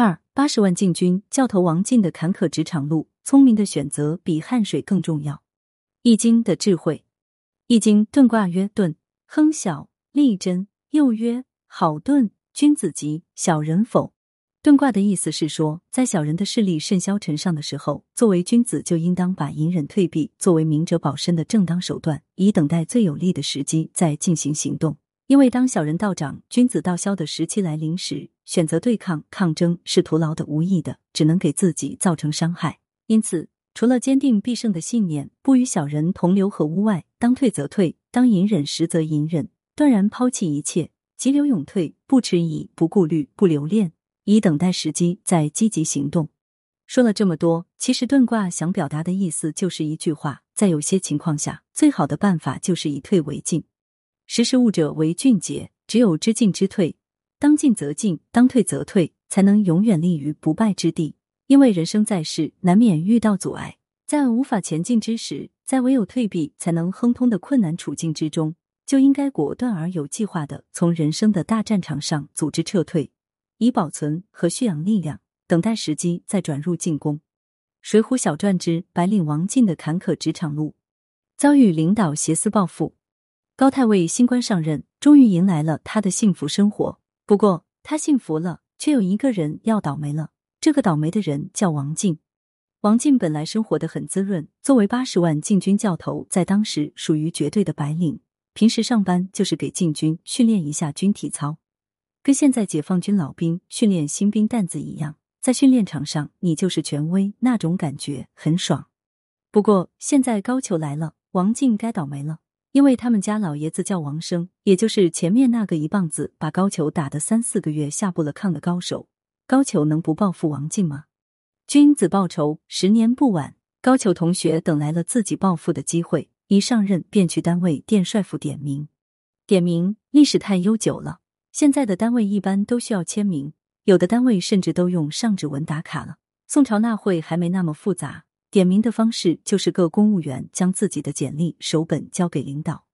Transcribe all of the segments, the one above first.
二八十万禁军教头王进的坎坷职场路，聪明的选择比汗水更重要。易经的智慧，易经遁卦曰遁，亨小利贞，又曰好遁，君子吉，小人否。遁卦的意思是说，在小人的势力甚嚣尘上的时候，作为君子就应当把隐忍退避作为明哲保身的正当手段，以等待最有利的时机再进行行动。因为当小人道长、君子道消的时期来临时，选择对抗、抗争是徒劳的、无益的，只能给自己造成伤害。因此，除了坚定必胜的信念，不与小人同流合污外，当退则退，当隐忍时则隐忍，断然抛弃一切，急流勇退，不迟疑，不顾虑，不留恋。以等待时机，再积极行动。说了这么多，其实遁卦想表达的意思就是一句话：在有些情况下，最好的办法就是以退为进。识时务者为俊杰，只有知进知退，当进则进，当退则退，才能永远立于不败之地。因为人生在世，难免遇到阻碍，在无法前进之时，在唯有退避才能亨通的困难处境之中，就应该果断而有计划的从人生的大战场上组织撤退。以保存和蓄养力量，等待时机再转入进攻。《水浒小传》之白领王进的坎坷职场路，遭遇领导挟私报复。高太尉新官上任，终于迎来了他的幸福生活。不过，他幸福了，却有一个人要倒霉了。这个倒霉的人叫王进。王进本来生活的很滋润，作为八十万禁军教头，在当时属于绝对的白领。平时上班就是给禁军训练一下军体操。跟现在解放军老兵训练新兵担子一样，在训练场上你就是权威，那种感觉很爽。不过现在高俅来了，王进该倒霉了，因为他们家老爷子叫王生，也就是前面那个一棒子把高俅打得三四个月下不了炕的高手。高俅能不报复王进吗？君子报仇，十年不晚。高俅同学等来了自己报复的机会，一上任便去单位殿帅府点名。点名历史太悠久了。现在的单位一般都需要签名，有的单位甚至都用上指纹打卡了。宋朝那会还没那么复杂，点名的方式就是各公务员将自己的简历手本交给领导。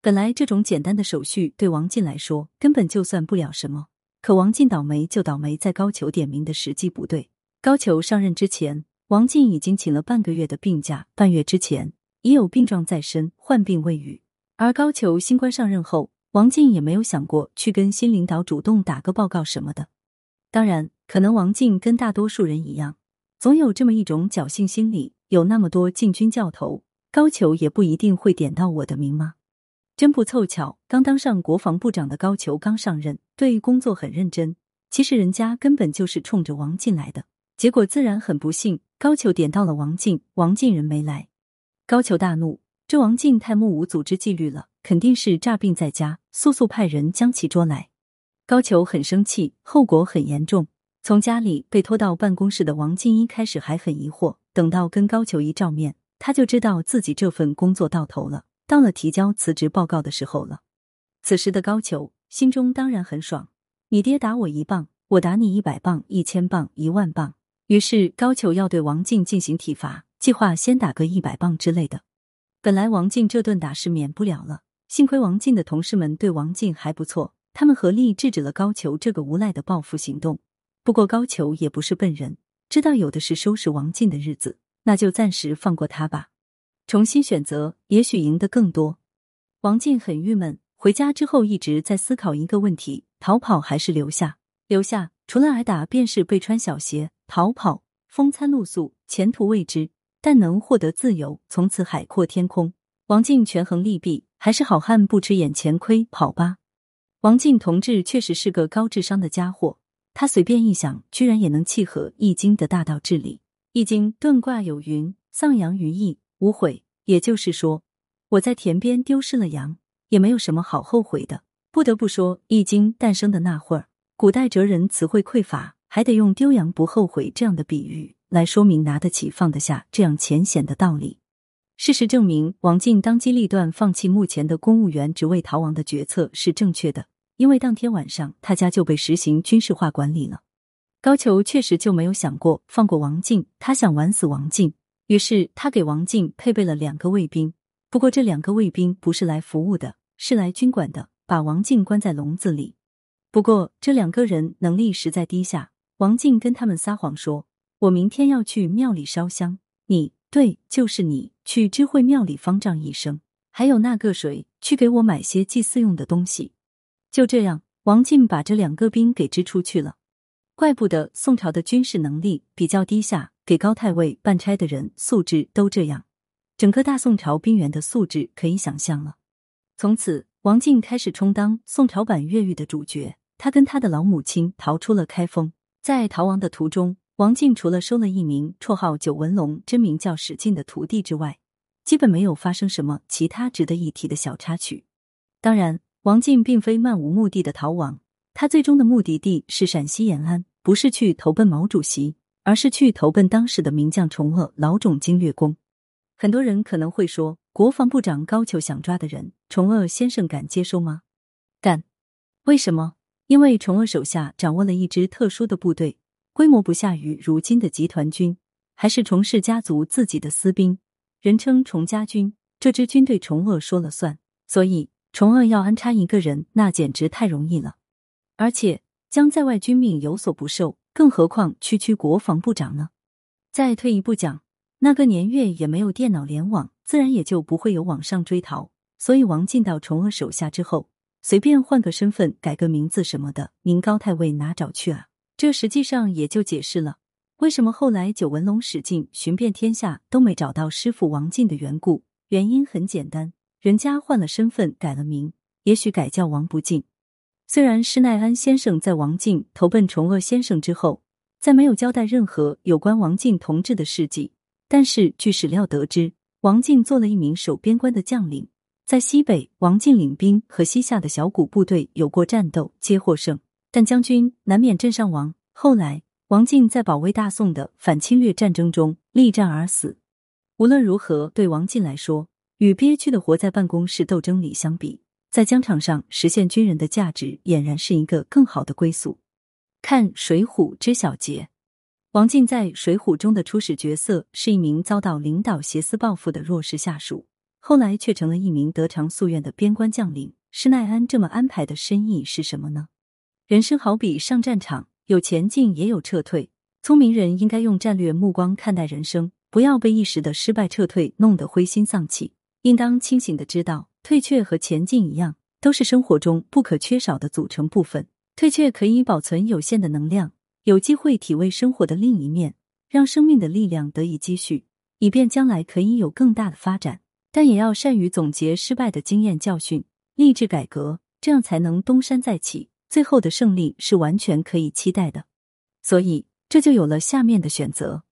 本来这种简单的手续对王进来说根本就算不了什么，可王进倒霉就倒霉在高俅点名的时机不对。高俅上任之前，王进已经请了半个月的病假，半月之前已有病状在身，患病未愈。而高俅新官上任后。王进也没有想过去跟新领导主动打个报告什么的。当然，可能王进跟大多数人一样，总有这么一种侥幸心理：有那么多禁军教头，高俅也不一定会点到我的名吗？真不凑巧，刚当上国防部长的高俅刚上任，对工作很认真。其实人家根本就是冲着王进来的，结果自然很不幸，高俅点到了王进，王进人没来。高俅大怒，这王进太目无组织纪律了。肯定是诈病在家，速速派人将其捉来。高俅很生气，后果很严重。从家里被拖到办公室的王静一开始还很疑惑，等到跟高俅一照面，他就知道自己这份工作到头了，到了提交辞职报告的时候了。此时的高俅心中当然很爽，你爹打我一棒，我打你一百棒、一千棒、一万棒。于是高俅要对王静进行体罚，计划先打个一百棒之类的。本来王静这顿打是免不了了。幸亏王静的同事们对王静还不错，他们合力制止了高俅这个无赖的报复行动。不过高俅也不是笨人，知道有的是收拾王进的日子，那就暂时放过他吧，重新选择，也许赢得更多。王进很郁闷，回家之后一直在思考一个问题：逃跑还是留下？留下，除了挨打，便是被穿小鞋；逃跑，风餐露宿，前途未知，但能获得自由，从此海阔天空。王进权衡利弊。还是好汉不吃眼前亏，跑吧！王进同志确实是个高智商的家伙，他随便一想，居然也能契合《易经》的大道至理。《易经》遁卦有云：“丧羊于易，无悔。”也就是说，我在田边丢失了羊，也没有什么好后悔的。不得不说，《易经》诞生的那会儿，古代哲人词汇匮乏，还得用“丢羊不后悔”这样的比喻来说明拿得起放得下这样浅显的道理。事实证明，王进当机立断放弃目前的公务员职位逃亡的决策是正确的，因为当天晚上他家就被实行军事化管理了。高俅确实就没有想过放过王进，他想玩死王进，于是他给王进配备了两个卫兵。不过这两个卫兵不是来服务的，是来军管的，把王进关在笼子里。不过这两个人能力实在低下，王静跟他们撒谎说：“我明天要去庙里烧香，你对，就是你去知会庙里方丈一声，还有那个谁去给我买些祭祀用的东西。”就这样，王静把这两个兵给支出去了。怪不得宋朝的军事能力比较低下，给高太尉办差的人素质都这样，整个大宋朝兵员的素质可以想象了。从此，王进开始充当宋朝版越狱的主角。他跟他的老母亲逃出了开封，在逃亡的途中，王进除了收了一名绰号九纹龙、真名叫史进的徒弟之外，基本没有发生什么其他值得一提的小插曲。当然，王进并非漫无目的的逃亡，他最终的目的地是陕西延安。不是去投奔毛主席，而是去投奔当时的名将崇鄂老总经略公。很多人可能会说，国防部长高俅想抓的人，崇鄂先生敢接收吗？敢。为什么？因为崇鄂手下掌握了一支特殊的部队，规模不下于如今的集团军，还是崇氏家族自己的私兵，人称崇家军。这支军队崇鄂说了算，所以崇鄂要安插一个人，那简直太容易了，而且。将在外军命有所不受，更何况区区国防部长呢？再退一步讲，那个年月也没有电脑联网，自然也就不会有网上追逃。所以王进到崇鄂手下之后，随便换个身份、改个名字什么的，您高太尉哪找去啊？这实际上也就解释了为什么后来九纹龙史进寻遍天下都没找到师傅王进的缘故。原因很简单，人家换了身份，改了名，也许改叫王不敬。虽然施耐庵先生在王进投奔崇鄂先生之后，再没有交代任何有关王进同志的事迹，但是据史料得知，王进做了一名守边关的将领，在西北，王进领兵和西夏的小股部队有过战斗，皆获胜，但将军难免阵伤亡。后来，王进在保卫大宋的反侵略战争中力战而死。无论如何，对王进来说，与憋屈的活在办公室斗争里相比，在疆场上实现军人的价值，俨然是一个更好的归宿。看《水浒》之小结，王进在《水浒》中的初始角色是一名遭到领导挟私报复的弱势下属，后来却成了一名得偿夙愿的边关将领。施耐庵这么安排的深意是什么呢？人生好比上战场，有前进也有撤退。聪明人应该用战略目光看待人生，不要被一时的失败撤退弄得灰心丧气，应当清醒的知道。退却和前进一样，都是生活中不可缺少的组成部分。退却可以保存有限的能量，有机会体味生活的另一面，让生命的力量得以积蓄，以便将来可以有更大的发展。但也要善于总结失败的经验教训，励志改革，这样才能东山再起。最后的胜利是完全可以期待的。所以，这就有了下面的选择：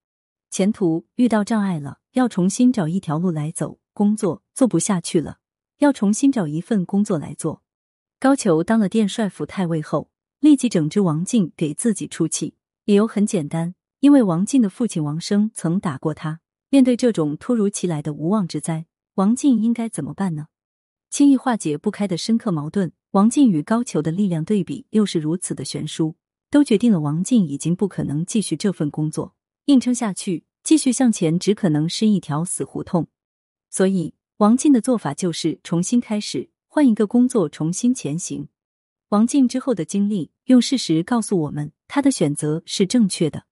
前途遇到障碍了，要重新找一条路来走；工作做不下去了。要重新找一份工作来做。高俅当了殿帅府太尉后，立即整治王进，给自己出气。理由很简单，因为王进的父亲王生曾打过他。面对这种突如其来的无妄之灾，王进应该怎么办呢？轻易化解不开的深刻矛盾，王进与高俅的力量对比又是如此的悬殊，都决定了王进已经不可能继续这份工作，硬撑下去，继续向前，只可能是一条死胡同。所以。王静的做法就是重新开始，换一个工作，重新前行。王静之后的经历，用事实告诉我们，他的选择是正确的。